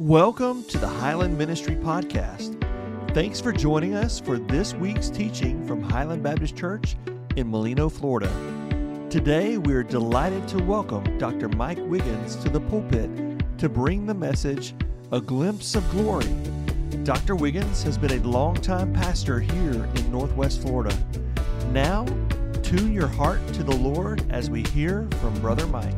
Welcome to the Highland Ministry Podcast. Thanks for joining us for this week's teaching from Highland Baptist Church in Molino, Florida. Today, we're delighted to welcome Dr. Mike Wiggins to the pulpit to bring the message, A Glimpse of Glory. Dr. Wiggins has been a longtime pastor here in Northwest Florida. Now, tune your heart to the Lord as we hear from Brother Mike.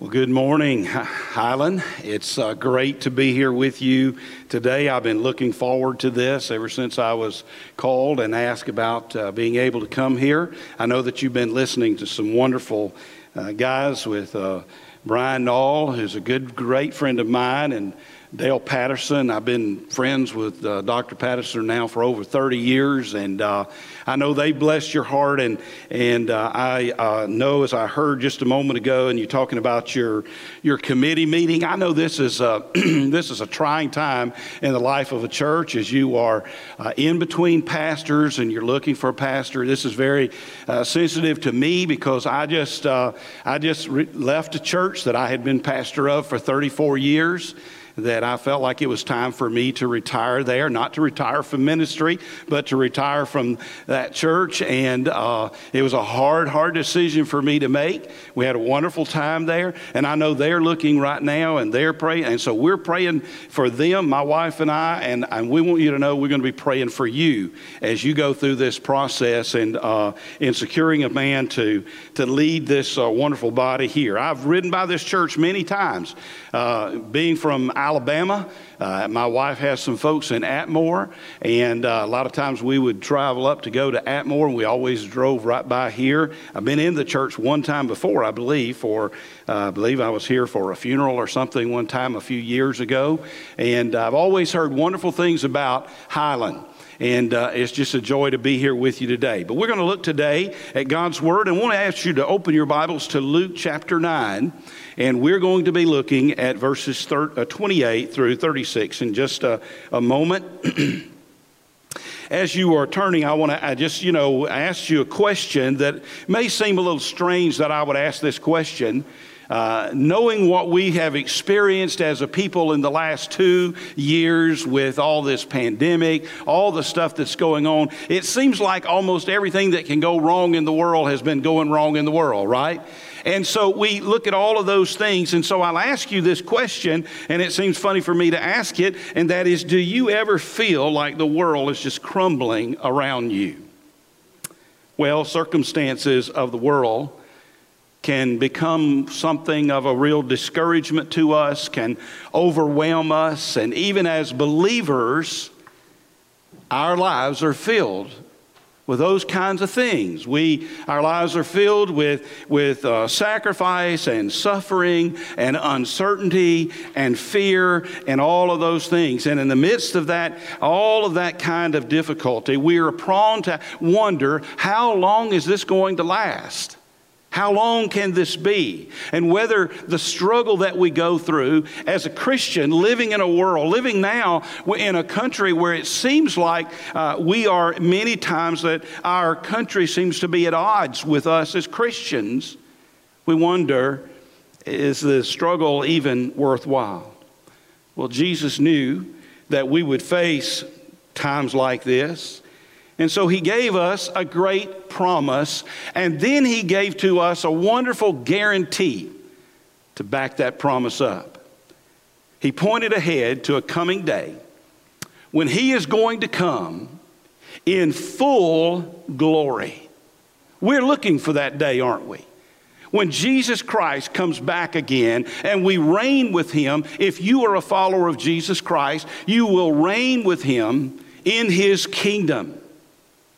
Well, good morning, Highland. It's uh, great to be here with you today. I've been looking forward to this ever since I was called and asked about uh, being able to come here. I know that you've been listening to some wonderful uh, guys with uh, Brian Nall, who's a good, great friend of mine, and Dale Patterson. I've been friends with uh, Dr. Patterson now for over 30 years, and uh, I know they blessed your heart. And and uh, I uh, know, as I heard just a moment ago, and you're talking about your your committee meeting, I know this is a, this is a trying time in the life of a church as you are uh, in between pastors and you're looking for a pastor. This is very uh, sensitive to me because I just I just re- left a church that I had been pastor of for 34 years that I felt like it was time for me to retire there, not to retire from ministry, but to retire from that church. And uh, it was a hard, hard decision for me to make. We had a wonderful time there, and I know they're looking right now and they're praying. And so we're praying for them, my wife and I, and, and we want you to know we're going to be praying for you as you go through this process and uh, in securing a man to, to lead this uh, wonderful body here. I've ridden by this church many times, uh, being from Alabama. Uh, my wife has some folks in Atmore, and uh, a lot of times we would travel up to go to Atmore, and we always drove right by here. I've been in the church one time before, I believe, for uh, I believe I was here for a funeral or something one time a few years ago, and I've always heard wonderful things about Highland. And uh, it's just a joy to be here with you today. But we're going to look today at God's Word and want to ask you to open your Bibles to Luke chapter 9. And we're going to be looking at verses uh, 28 through 36 in just a, a moment. As you are turning, I want to I just, you know, ask you a question that may seem a little strange that I would ask this question. Uh, knowing what we have experienced as a people in the last two years with all this pandemic, all the stuff that's going on, it seems like almost everything that can go wrong in the world has been going wrong in the world, right? And so we look at all of those things. And so I'll ask you this question, and it seems funny for me to ask it, and that is Do you ever feel like the world is just crumbling around you? Well, circumstances of the world can become something of a real discouragement to us, can overwhelm us, and even as believers, our lives are filled with those kinds of things. We, our lives are filled with, with uh, sacrifice and suffering and uncertainty and fear and all of those things. And in the midst of that, all of that kind of difficulty, we are prone to wonder how long is this going to last? How long can this be? And whether the struggle that we go through as a Christian, living in a world, living now in a country where it seems like uh, we are many times that our country seems to be at odds with us as Christians, we wonder is the struggle even worthwhile? Well, Jesus knew that we would face times like this. And so he gave us a great promise, and then he gave to us a wonderful guarantee to back that promise up. He pointed ahead to a coming day when he is going to come in full glory. We're looking for that day, aren't we? When Jesus Christ comes back again and we reign with him, if you are a follower of Jesus Christ, you will reign with him in his kingdom.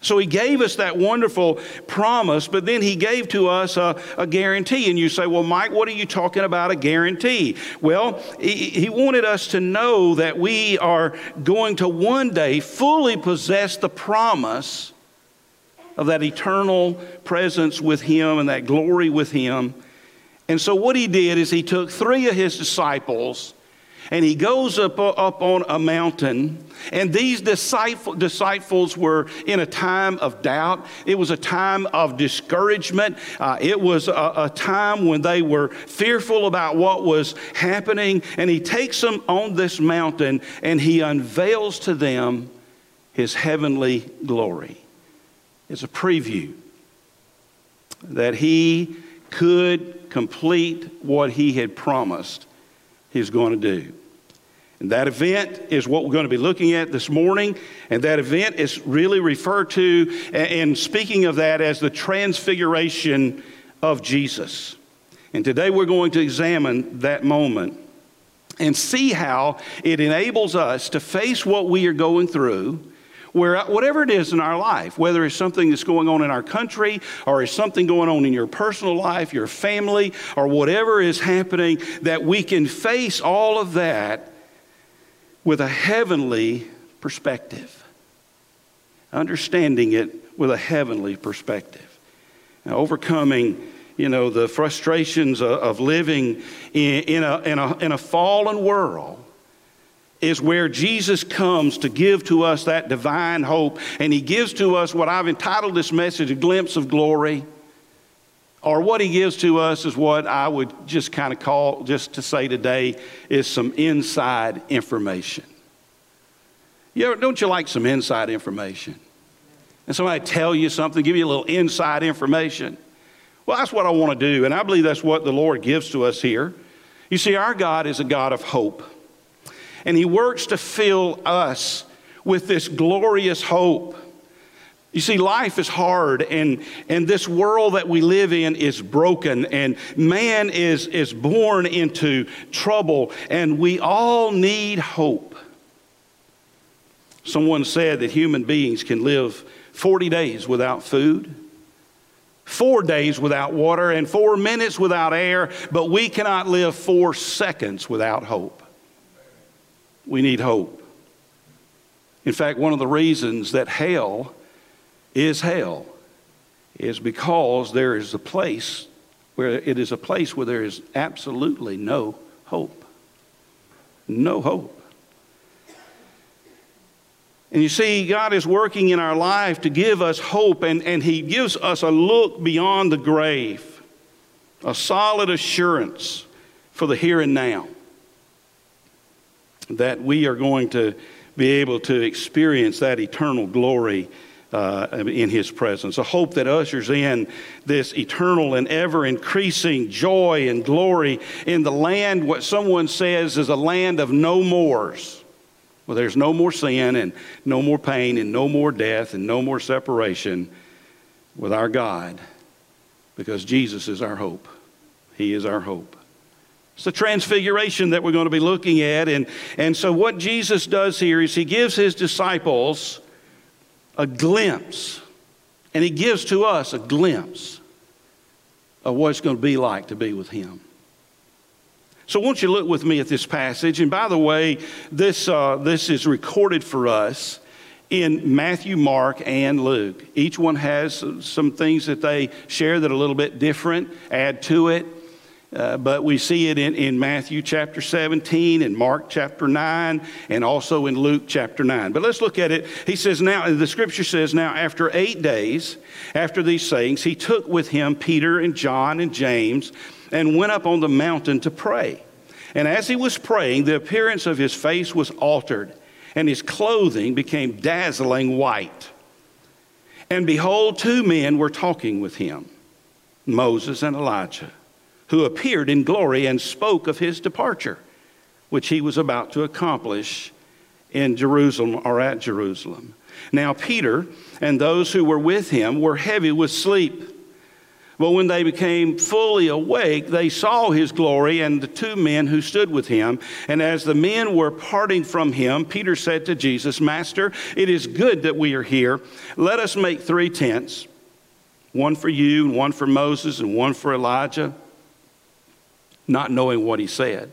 So he gave us that wonderful promise, but then he gave to us a, a, guarantee. And you say, Well, Mike, what are you talking about a guarantee? Well, he, he wanted us to know that we are going to one day fully possess the promise of that eternal presence with him and that glory with him. And so what he did is he took three of his disciples and he goes up, up on a mountain. And these disciple, disciples were in a time of doubt. It was a time of discouragement. Uh, it was a, a time when they were fearful about what was happening. And he takes them on this mountain and he unveils to them his heavenly glory. It's a preview that he could complete what he had promised he's going to do. And that event is what we're going to be looking at this morning. And that event is really referred to, and speaking of that, as the transfiguration of Jesus. And today we're going to examine that moment and see how it enables us to face what we are going through where whatever it is in our life, whether it's something that's going on in our country or is something going on in your personal life, your family, or whatever is happening, that we can face all of that with a heavenly perspective. Understanding it with a heavenly perspective. Now, overcoming you know, the frustrations of, living in, in, a, in, a, in a fallen world is where Jesus comes to give to us that divine hope. And he gives to us what I've entitled this message, A Glimpse of Glory. Or what he gives to us is what I would just kind of call, just to say today, is some inside information. You ever, don't you like some inside information? And somebody tell you something, give you a little inside information. Well, that's what I want to do, and I believe that's what the Lord gives to us here. You see, our God is a God of hope and He works to fill us with this glorious hope. You see, life is hard, and, and this world that we live in is broken, and man is, is born into trouble, and we all need hope. Someone said that human beings can live 40 days without food, four days without water, and four minutes without air, but we cannot live four seconds without hope we need hope. In fact, one of the reasons that hell is hell is because there is a place where it is a place where there is absolutely no hope. No hope. And you see, God is working in our life to give us hope, and, and He gives us a look beyond the grave, a solid assurance for the here and now that we are going to be able to experience that eternal glory uh, in His presence. A hope that ushers in this eternal and ever increasing joy and glory in the land, what someone says is a land of no mores. Well, there's no more sin and no more pain and no more death and no more separation with our God because Jesus is our hope. He is our hope. It's the transfiguration that we're going to be looking at. And, and so, what Jesus does here is he gives his disciples a glimpse, and he gives to us a glimpse of what it's going to be like to be with him. So, won't you look with me at this passage? And by the way, this, uh, this is recorded for us in Matthew, Mark, and Luke. Each one has some things that they share that are a little bit different, add to it. Uh, but we see it in, in Matthew chapter 17 and Mark chapter 9 and also in Luke chapter 9. But let's look at it. He says, Now, the scripture says, Now, after eight days, after these sayings, he took with him Peter and John and James and went up on the mountain to pray. And as he was praying, the appearance of his face was altered, and his clothing became dazzling white. And behold, two men were talking with him Moses and Elijah who appeared in glory and spoke of his departure, which he was about to accomplish in Jerusalem or at Jerusalem. Now, Peter and those who were with him were heavy with sleep. But when they became fully awake, they saw his glory and the two men who stood with him. And as the men were parting from him, Peter said to Jesus, Master, it is good that we are here. Let us make three tents one for you, and one for Moses, and one for Elijah not knowing what he said.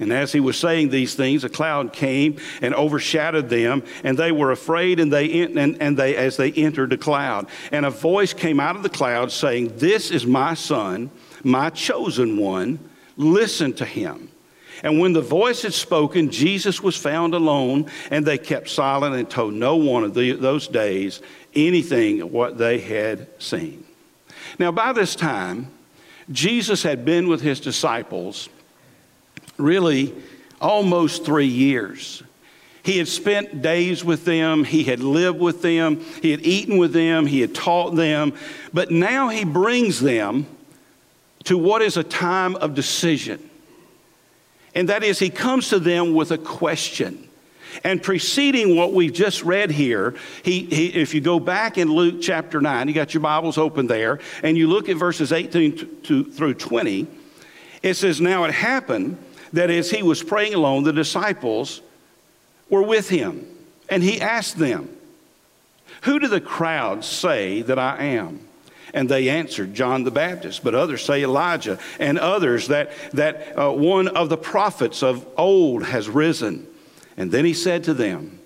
And as he was saying these things, a cloud came and overshadowed them, and they were afraid, and they, and, and they as they entered the cloud. And a voice came out of the cloud saying, This is my son, my chosen one, listen to him. And when the voice had spoken, Jesus was found alone, and they kept silent and told no one of the, those days anything of what they had seen. Now, by this time, Jesus had been with his disciples really almost three years. He had spent days with them, he had lived with them, he had eaten with them, he had taught them, but now he brings them to what is a time of decision. And that is, he comes to them with a question. And preceding what we've just read here, he, he, if you go back in Luke chapter 9, you got your Bibles open there, and you look at verses 18 to, to, through 20, it says, Now it happened that as he was praying alone, the disciples were with him. And he asked them, Who do the crowds say that I am? And they answered, John the Baptist, but others say Elijah, and others that, that uh, one of the prophets of old has risen. And then he said to them,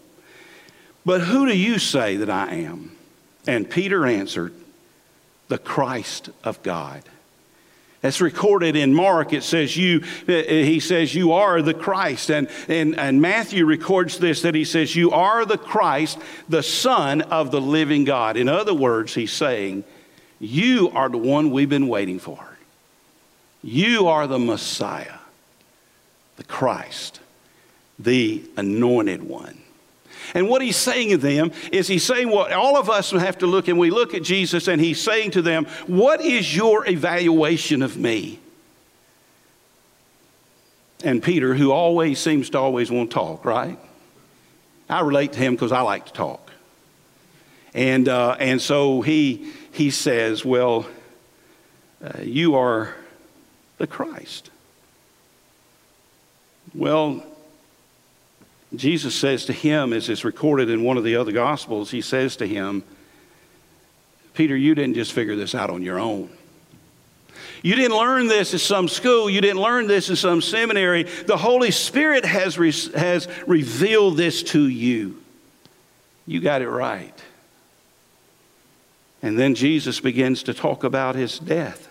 But who do you say that I am? And Peter answered, The Christ of God. That's recorded in Mark. It says you, uh, he says you are the Christ. And, and, and Matthew records this that he says you are the Christ, the Son of the living God. In other words, he's saying, you are the one we've been waiting for. You are the Messiah, the Christ, the anointed one. And what he's saying to them is he's saying what all of us have to look and we look at Jesus and he's saying to them, What is your evaluation of me? And Peter, who always seems to always want to talk, right? I relate to him because I like to talk. And, uh, and so he, he says, Well, uh, you are the Christ. Well, Jesus says to him, as is recorded in one of the other Gospels, he says to him, Peter, you didn't just figure this out on your own. You didn't learn this at some school. You didn't learn this in some seminary. The Holy Spirit has, re- has revealed this to you. You got it right. And then Jesus begins to talk about his death.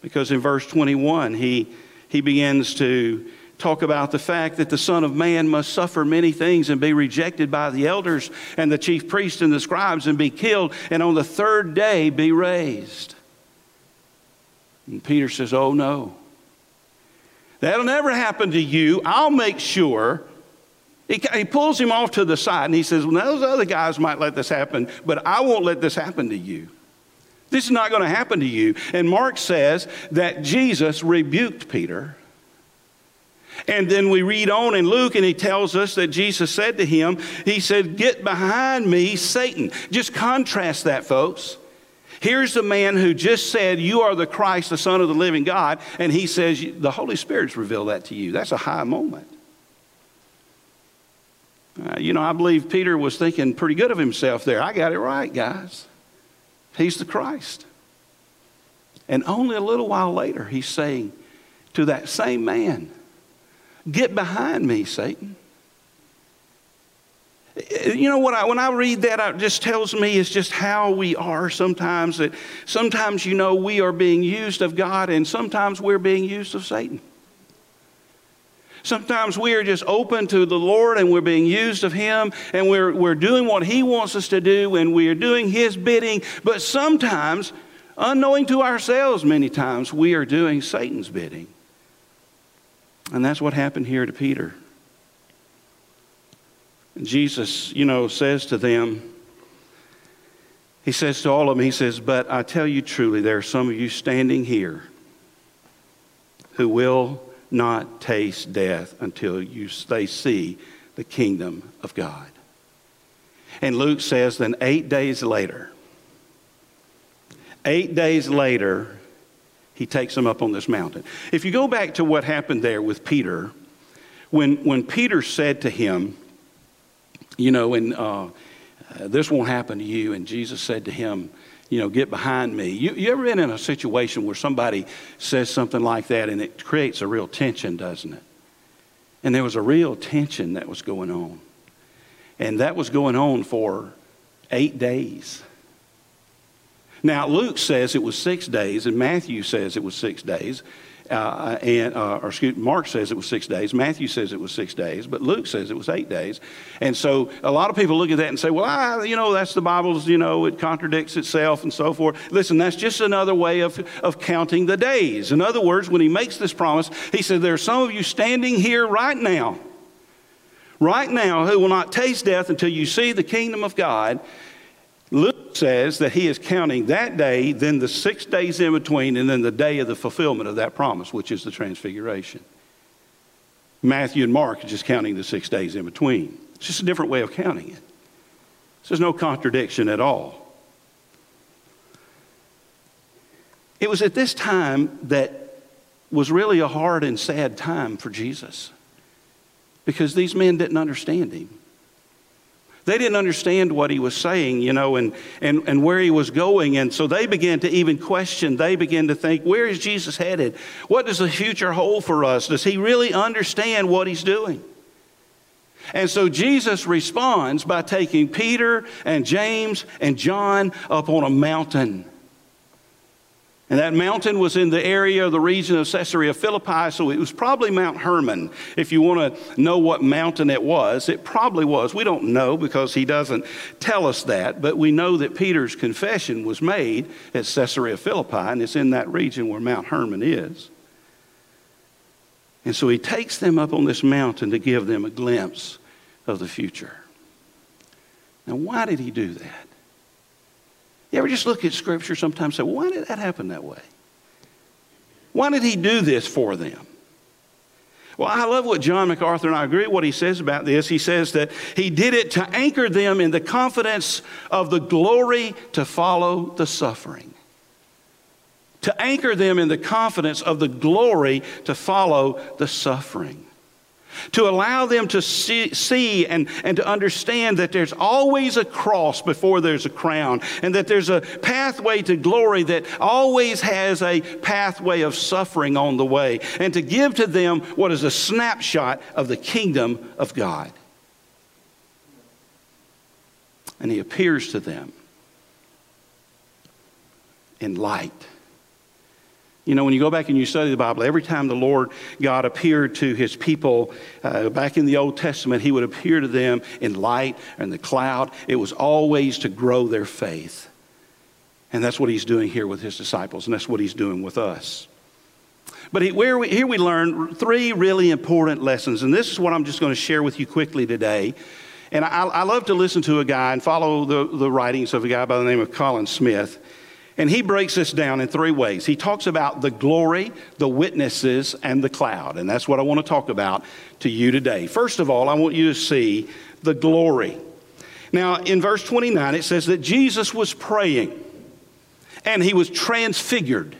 Because in verse 21, he, he begins to talk about the fact that the Son of Man must suffer many things and be rejected by the elders and the chief priests and the scribes and be killed, and on the third day be raised. And Peter says, Oh, no. That'll never happen to you. I'll make sure. He, he pulls him off to the side and he says, Well, those other guys might let this happen, but I won't let this happen to you. This is not going to happen to you. And Mark says that Jesus rebuked Peter and then we read on in Luke, and he tells us that Jesus said to him, He said, Get behind me, Satan. Just contrast that, folks. Here's the man who just said, You are the Christ, the Son of the living God. And he says, The Holy Spirit's revealed that to you. That's a high moment. Uh, you know, I believe Peter was thinking pretty good of himself there. I got it right, guys. He's the Christ. And only a little while later, he's saying to that same man, Get behind me, Satan. You know what? I, when I read that, it just tells me it's just how we are sometimes. That sometimes, you know, we are being used of God, and sometimes we're being used of Satan. Sometimes we are just open to the Lord and we're being used of Him and we're, we're doing what He wants us to do and we are doing His bidding. But sometimes, unknowing to ourselves, many times, we are doing Satan's bidding. And that's what happened here to Peter. Jesus, you know, says to them, He says to all of them, He says, But I tell you truly, there are some of you standing here who will not taste death until you, they see the kingdom of God. And Luke says, then eight days later, eight days later, he takes them up on this mountain. If you go back to what happened there with Peter, when, when Peter said to him, you know, and uh, this won't happen to you, and Jesus said to him, you know, get behind me. You, you ever been in a situation where somebody says something like that and it creates a real tension, doesn't it? And there was a real tension that was going on. And that was going on for eight days. Now, Luke says it was six days, and Matthew says it was six days. uh, and uh, or excuse, Mark says it was six days. Matthew says it was six days, but Luke says it was eight days. And so a lot of people look at that and say, "Well, I, you know, that's the Bible's. You know, it contradicts itself and so forth." Listen, that's just another way of of counting the days. In other words, when he makes this promise, he said, "There are some of you standing here right now." Right now, who will not taste death until you see the kingdom of God. Says that he is counting that day, then the six days in between, and then the day of the fulfillment of that promise, which is the transfiguration. Matthew and Mark are just counting the six days in between. It's just a different way of counting it. So there's no contradiction at all. It was at this time that was really a hard and sad time for Jesus because these men didn't understand him. They didn't understand what he was saying, you know, and, and, and where he was going. And so they began to even question. They began to think, where is Jesus headed? What does the future hold for us? Does he really understand what he's doing? And so Jesus responds by taking Peter and James and John up on a mountain. And that mountain was in the area of the region of Caesarea Philippi, so it was probably Mount Hermon. If you want to know what mountain it was, it probably was. We don't know because he doesn't tell us that, but we know that Peter's confession was made at Caesarea Philippi, and it's in that region where Mount Hermon is. And so he takes them up on this mountain to give them a glimpse of the future. Now, why did he do that? You ever just look at Scripture sometimes and say, well, why did that happen that way? Why did he do this for them? Well, I love what John MacArthur, and I agree with what he says about this. He says that he did it to anchor them in the confidence of the glory to follow the suffering. To anchor them in the confidence of the glory to follow the suffering to allow them to see, see, and, and to understand that there's always a cross before there's a crown, and that there's a pathway to glory that always has a pathway of suffering on the way, and to give to them what is a snapshot of the kingdom of God. And he appears to them in light you know, when you go back and you study the Bible, every time the Lord God appeared to his people uh, back in the Old Testament, he would appear to them in light and the cloud. It was always to grow their faith. And that's what he's doing here with his disciples, and that's what he's doing with us. But we, here we learn three really important lessons, and this is what I'm just going to share with you quickly today. And I, I love to listen to a guy and follow the, the writings of a guy by the name of Colin Smith. And he breaks this down in three ways. He talks about the glory, the witnesses, and the cloud. And that's what I want to talk about to you today. First of all, I want you to see the glory. Now, in verse 29, it says that Jesus was praying and he was transfigured.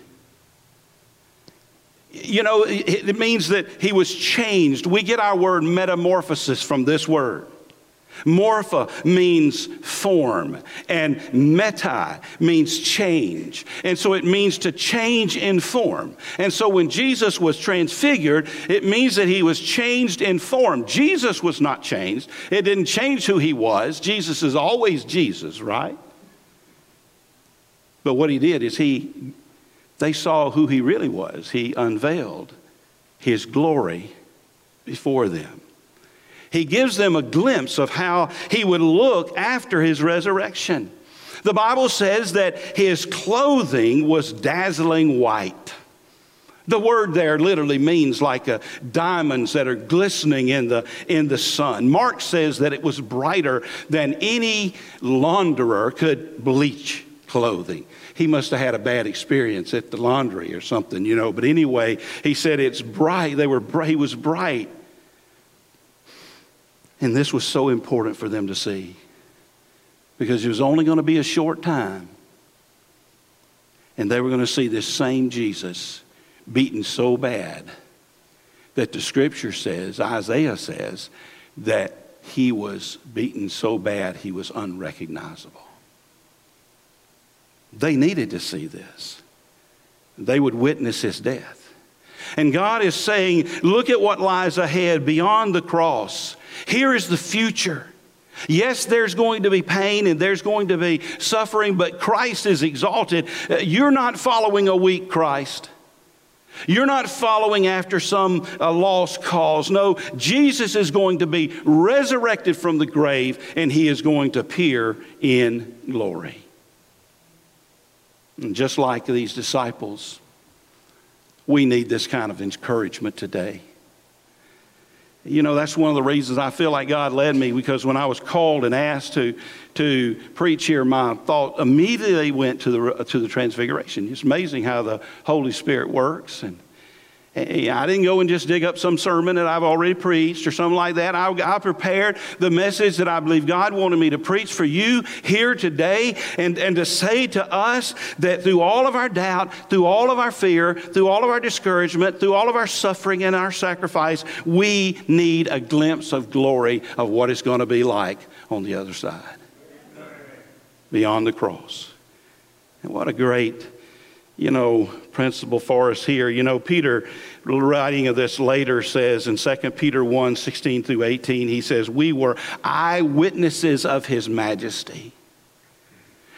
You know, it means that he was changed. We get our word metamorphosis from this word. Morpha means form, and meta means change. And so it means to change in form. And so when Jesus was transfigured, it means that he was changed in form. Jesus was not changed, it didn't change who he was. Jesus is always Jesus, right? But what he did is he, they saw who he really was. He unveiled his glory before them. He gives them a glimpse of how he would look after his resurrection. The Bible says that his clothing was dazzling white. The word there literally means like a, diamonds that are glistening in the, in the sun. Mark says that it was brighter than any launderer could bleach clothing. He must have had a bad experience at the laundry or something, you know. But anyway, he said it's bright. They were. He was bright. And this was so important for them to see because it was only going to be a short time. And they were going to see this same Jesus beaten so bad that the scripture says, Isaiah says, that he was beaten so bad he was unrecognizable. They needed to see this. They would witness his death. And God is saying, look at what lies ahead beyond the cross. Here is the future. Yes, there's going to be pain and there's going to be suffering, but Christ is exalted. Uh, you're not following a weak Christ. You're not following after some uh, lost cause. No, Jesus is going to be resurrected from the grave and he is going to appear in glory. And just like these disciples, we need this kind of encouragement today. You know, that's one of the reasons I feel like God led me because when I was called and asked to, to preach here, my thought immediately went to the, to the transfiguration. It's amazing how the Holy Spirit works. And I didn't go and just dig up some sermon that I've already preached or something like that. I, I, prepared the message that I believe God wanted me to preach for you here today and, and to say to us that through all of our doubt, through all of our fear, through all of our discouragement, through all of our suffering and our sacrifice, we need a glimpse of glory of what it's going to be like on the other side, beyond the cross. And what a great you know, principle for us here. You know, Peter, writing of this later, says in 2 Peter 1 16 through 18, he says, We were eyewitnesses of his majesty.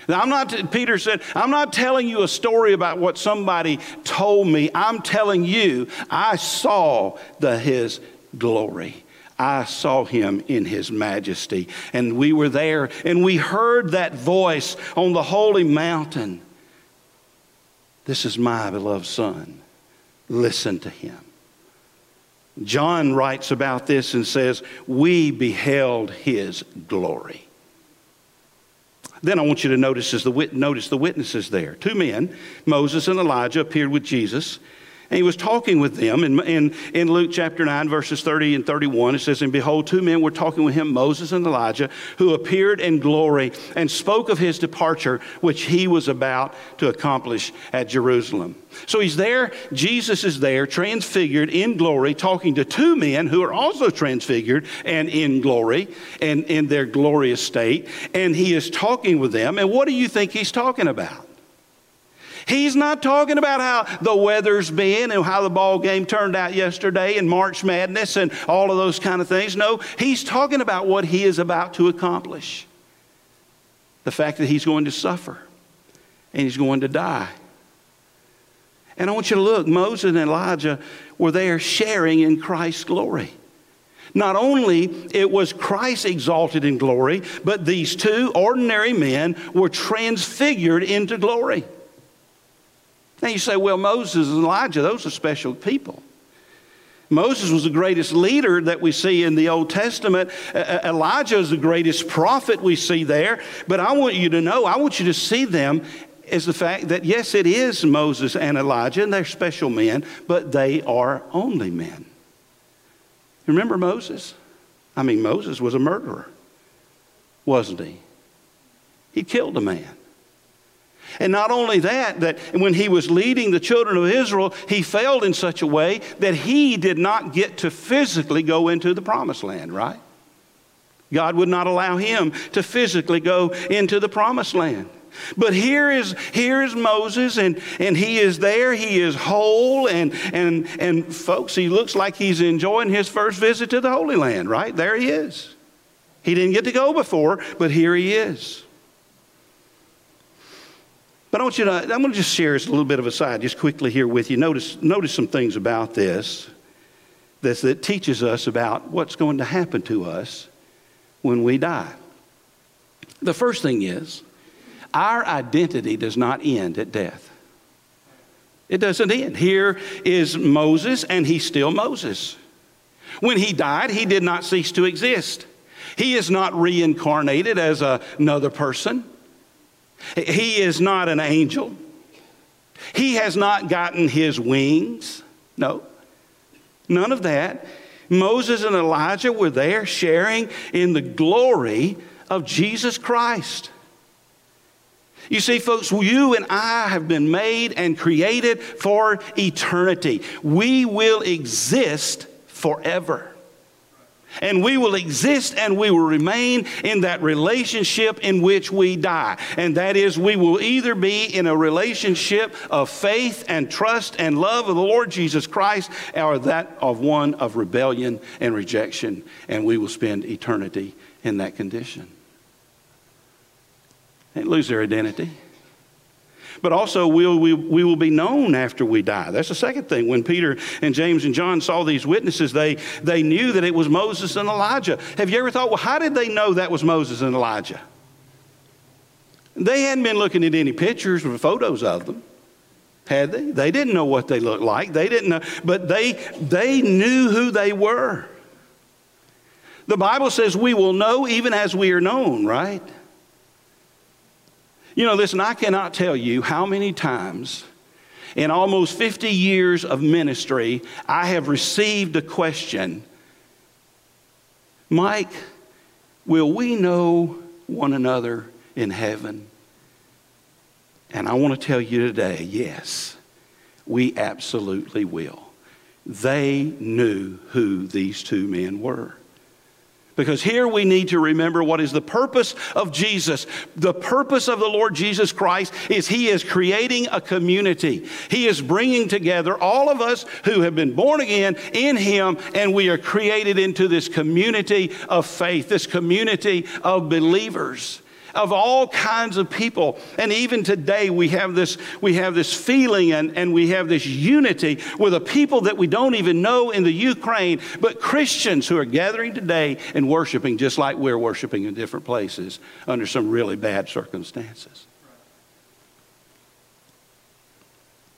Now, I'm not, Peter said, I'm not telling you a story about what somebody told me. I'm telling you, I saw the, his glory. I saw him in his majesty. And we were there and we heard that voice on the holy mountain. This is my beloved Son. Listen to him. John writes about this and says, We beheld his glory. Then I want you to notice, the, notice the witnesses there. Two men, Moses and Elijah, appeared with Jesus and he was talking with them. In, in, in Luke chapter 9, verses 30 and 31, it says, And behold, two men were talking with him, Moses and Elijah, who appeared in glory and spoke of his departure, which he was about to accomplish at Jerusalem. So he's there, Jesus is there, transfigured in glory, talking to two men who are also transfigured and in glory and in their glorious state. And he is talking with them. And what do you think he's talking about? He's not talking about how the weather's been and how the ball game turned out yesterday and March Madness and all of those kind of things. No, he's talking about what he is about to accomplish. The fact that he's going to suffer and he's going to die. And I want you to look, Moses and Elijah were there sharing in Christ's glory. Not only it was Christ exalted in glory, but these two ordinary men were transfigured into glory. Now you say, well, Moses and Elijah, those are special people. Moses was the greatest leader that we see in the Old Testament. Elijah is the greatest prophet we see there. But I want you to know, I want you to see them as the fact that, yes, it is Moses and Elijah, and they're special men, but they are only men. Remember Moses? I mean, Moses was a murderer, wasn't he? He killed a man. And not only that, that when he was leading the children of Israel, he failed in such a way that he did not get to physically go into the promised land, right? God would not allow him to physically go into the promised land. But here is, here is Moses, and, and he is there. He is whole. And, and, and folks, he looks like he's enjoying his first visit to the Holy Land, right? There he is. He didn't get to go before, but here he is. But I want you to, I'm going to just share a little bit of a side just quickly here with you. Notice, notice some things about this that, that teaches us about what's going to happen to us when we die. The first thing is, our identity does not end at death. It doesn't end. Here is Moses, and he's still Moses. When he died, he did not cease to exist. He is not reincarnated as a, another person. He is not an angel. He has not gotten his wings. No, none of that. Moses and Elijah were there sharing in the glory of Jesus Christ. You see, folks, you and I have been made and created for eternity. We will exist forever. And we will exist and we will remain in that relationship in which we die. And that is, we will either be in a relationship of faith and trust and love of the Lord Jesus Christ, or that of one of rebellion and rejection. And we will spend eternity in that condition. They lose their identity. But also we'll, we, we will be known after we die. That's the second thing. When Peter and James and John saw these witnesses, they, they knew that it was Moses and Elijah. Have you ever thought, well, how did they know that was Moses and Elijah? They hadn't been looking at any pictures or photos of them, had they? They didn't know what they looked like. They didn't know, but they, they knew who they were. The Bible says we will know even as we are known, right? You know, listen, I cannot tell you how many times in almost 50 years of ministry I have received a question Mike, will we know one another in heaven? And I want to tell you today yes, we absolutely will. They knew who these two men were. Because here we need to remember what is the purpose of Jesus. The purpose of the Lord Jesus Christ is He is creating a community. He is bringing together all of us who have been born again in Him, and we are created into this community of faith, this community of believers of all kinds of people. And even today, we have this, we have this feeling and, and we have this unity with a people that we don't even know in the Ukraine, but Christians who are gathering today and worshiping just like we're worshiping in different places under some really bad circumstances.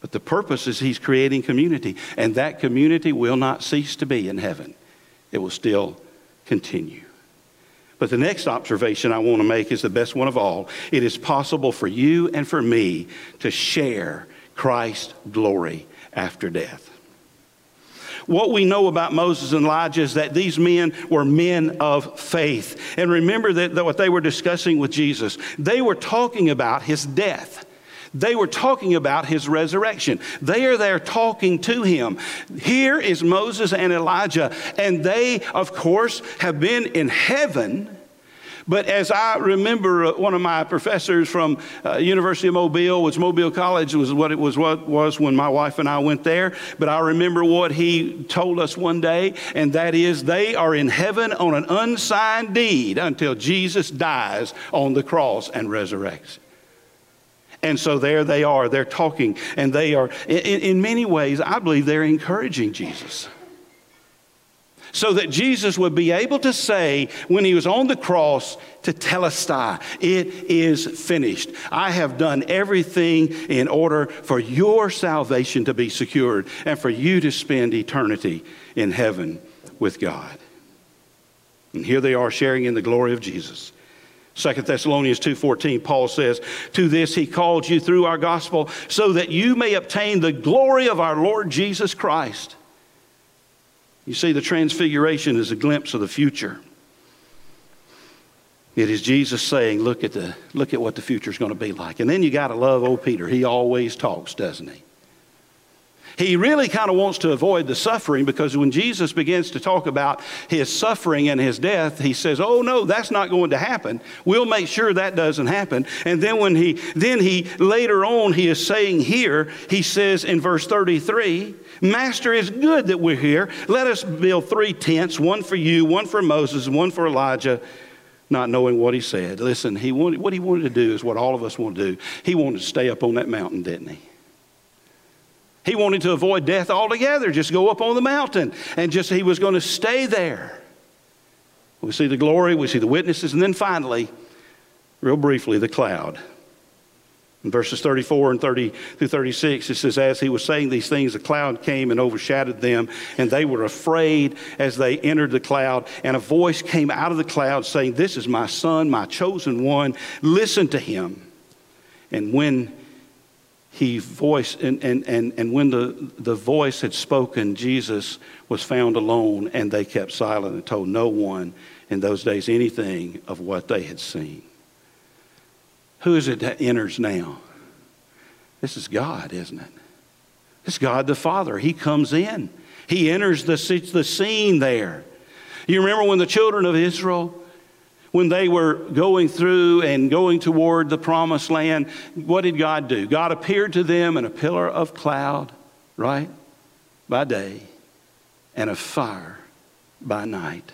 But the purpose is he's creating community, and that community will not cease to be in heaven. It will still continue. But the next observation I want to make is the best one of all. It is possible for you and for me to share Christ's glory after death. What we know about Moses and Elijah is that these men were men of faith. And remember that, that what they were discussing with Jesus, they were talking about his death. They were talking about his resurrection. They are there talking to him. Here is Moses and Elijah, and they, of course, have been in heaven. But as I remember, uh, one of my professors from uh, University of Mobile, which Mobile College was what it was what was when my wife and I went there. But I remember what he told us one day, and that is they are in heaven on an unsigned deed until Jesus dies on the cross and resurrects. And so there they are, they're talking, and they are, in, in many ways, I believe they're encouraging Jesus. So that Jesus would be able to say, when he was on the cross, tetelestai, it is finished. I have done everything in order for your salvation to be secured and for you to spend eternity in heaven with God. And here they are sharing in the glory of Jesus. 2 Thessalonians 2:14 Paul says, "To this he called you through our gospel so that you may obtain the glory of our Lord Jesus Christ." You see the transfiguration is a glimpse of the future. It is Jesus saying, "Look at the look at what the future is going to be like." And then you got to love old Peter. He always talks, doesn't he? He really kind of wants to avoid the suffering because when Jesus begins to talk about his suffering and his death, he says, "Oh no, that's not going to happen. We'll make sure that doesn't happen." And then when he then he later on he is saying here, he says in verse 33, "Master, it's good that we're here. Let us build three tents, one for you, one for Moses, and one for Elijah." Not knowing what he said. Listen, he wanted, what he wanted to do is what all of us want to do. He wanted to stay up on that mountain, didn't he? He wanted to avoid death altogether, just go up on the mountain, and just he was going to stay there. We see the glory, we see the witnesses, and then finally, real briefly, the cloud. In verses 34 and 30 through 36, it says, As he was saying these things, the cloud came and overshadowed them, and they were afraid as they entered the cloud. And a voice came out of the cloud saying, This is my son, my chosen one. Listen to him. And when he voiced, and, and, and, and when the, the voice had spoken, Jesus was found alone, and they kept silent and told no one in those days anything of what they had seen. Who is it that enters now? This is God, isn't it? It's God the Father. He comes in, He enters the, the scene there. You remember when the children of Israel when they were going through and going toward the promised land, what did God do? God appeared to them in a pillar of cloud, right? By day, and a fire by night.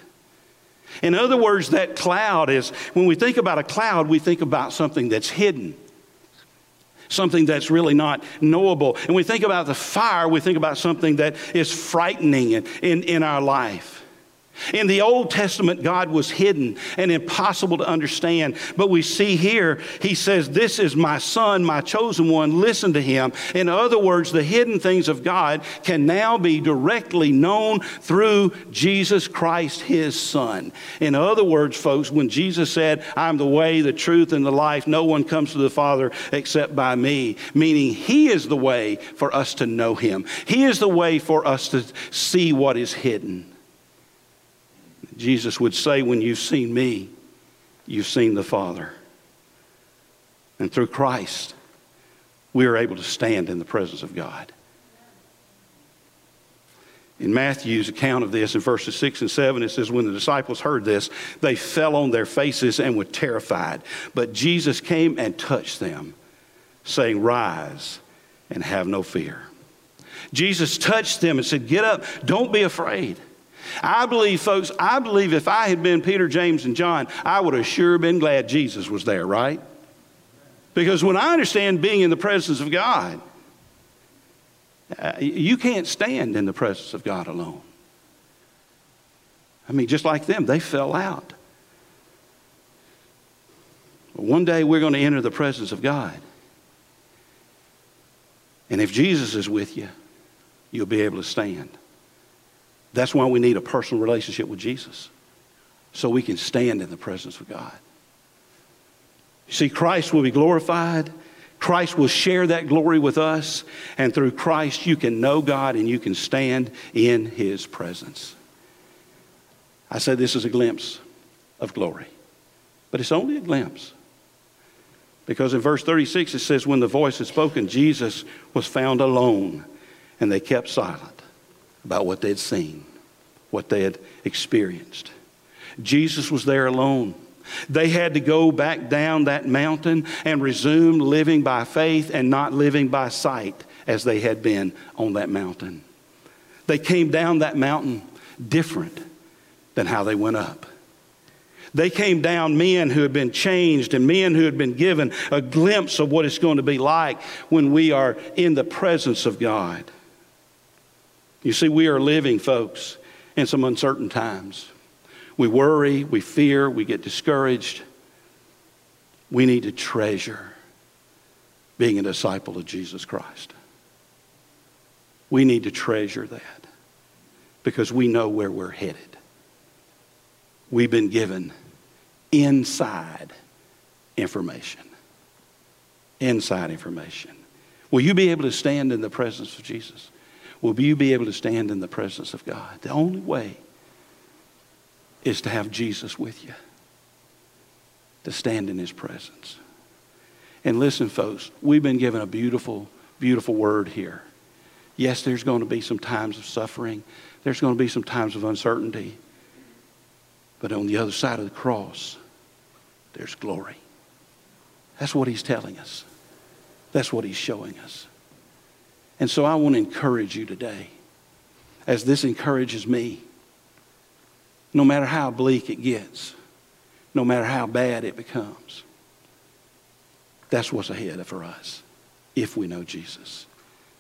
In other words, that cloud is, when we think about a cloud, we think about something that's hidden. something that's really not knowable. And we think about the fire, we think about something that is frightening in, in, in our life. In the Old Testament, God was hidden and impossible to understand. But we see here, he says, This is my son, my chosen one. Listen to him. In other words, the hidden things of God can now be directly known through Jesus Christ, his son. In other words, folks, when Jesus said, I'm the way, the truth, and the life, no one comes to the Father except by me, meaning he is the way for us to know him, he is the way for us to see what is hidden. Jesus would say, When you've seen me, you've seen the Father. And through Christ, we are able to stand in the presence of God. In Matthew's account of this, in verses 6 and 7, it says, When the disciples heard this, they fell on their faces and were terrified. But Jesus came and touched them, saying, Rise and have no fear. Jesus touched them and said, Get up, don't be afraid. I believe, folks, I believe if I had been Peter, James, and John, I would have sure been glad Jesus was there, right? Because when I understand being in the presence of God, uh, you can't stand in the presence of God alone. I mean, just like them, they fell out. But one day we're going to enter the presence of God. And if Jesus is with you, you'll be able to stand. That's why we need a personal relationship with Jesus, so we can stand in the presence of God. You see, Christ will be glorified. Christ will share that glory with us, and through Christ, you can know God and you can stand in His presence. I say this is a glimpse of glory, but it's only a glimpse. Because in verse 36 it says, When the voice had spoken, Jesus was found alone, and they kept silent about what they'd seen, what they had experienced. Jesus was there alone. They had to go back down that mountain and resume living by faith and not living by sight as they had been on that mountain. They came down that mountain different than how they went up. They came down men who had been changed and men who had been given a glimpse of what it's going to be like when we are in the presence of God. You see, we are living, folks, in some uncertain times. We worry, we fear, we get discouraged. We need to treasure being a disciple of Jesus Christ. We need to treasure that because we know where we're headed. We've been given inside information. Inside information. Will you be able to stand in the presence of Jesus? Will you be able to stand in the presence of God? The only way is to have Jesus with you, to stand in his presence. And listen, folks, we've been given a beautiful, beautiful word here. Yes, there's going to be some times of suffering, there's going to be some times of uncertainty. But on the other side of the cross, there's glory. That's what he's telling us. That's what he's showing us. And so I want to encourage you today, as this encourages me. No matter how bleak it gets, no matter how bad it becomes, that's what's ahead for us if we know Jesus.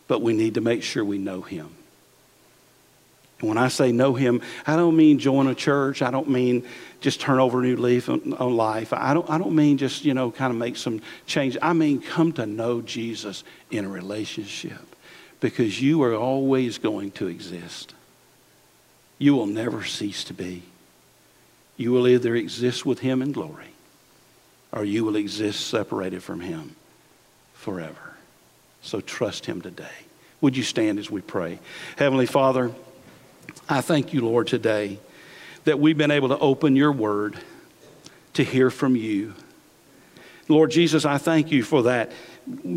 But we need to make sure we know him. And when I say know him, I don't mean join a church. I don't mean just turn over a new leaf on, on, life. I don't, I don't mean just, you know, kind of make some change. I mean come to know Jesus in a relationship because you are always going to exist. You will never cease to be. You will either exist with Him in glory or you will exist separated from Him forever. So trust Him today. Would you stand as we pray? Heavenly Father, I thank you, Lord, today that we've been able to open your word to hear from you. Lord Jesus, I thank you for that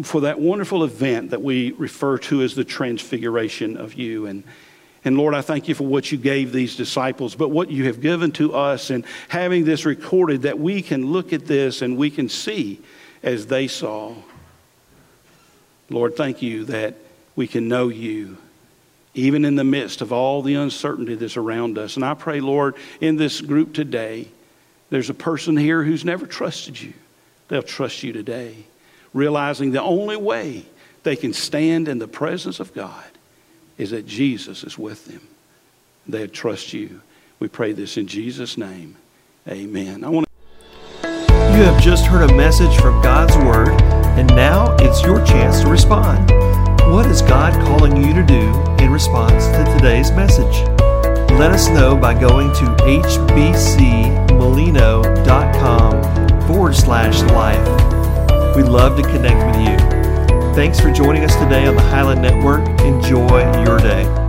for that wonderful event that we refer to as the transfiguration of you. And, and Lord, I thank you for what you gave these disciples, but what you have given to us and having this recorded that we can look at this and we can see as they saw. Lord, thank you that we can know you even in the midst of all the uncertainty that's around us. And I pray, Lord, in this group today, there's a person here who's never trusted you. They'll trust you today. Realizing the only way they can stand in the presence of God is that Jesus is with them. They trust you. We pray this in Jesus' name. Amen. I want You have just heard a message from God's Word, and now it's your chance to respond. What is God calling you to do in response to today's message? Let us know by going to hbcmolino.com forward slash life. We'd love to connect with you. Thanks for joining us today on the Highland Network. Enjoy your day.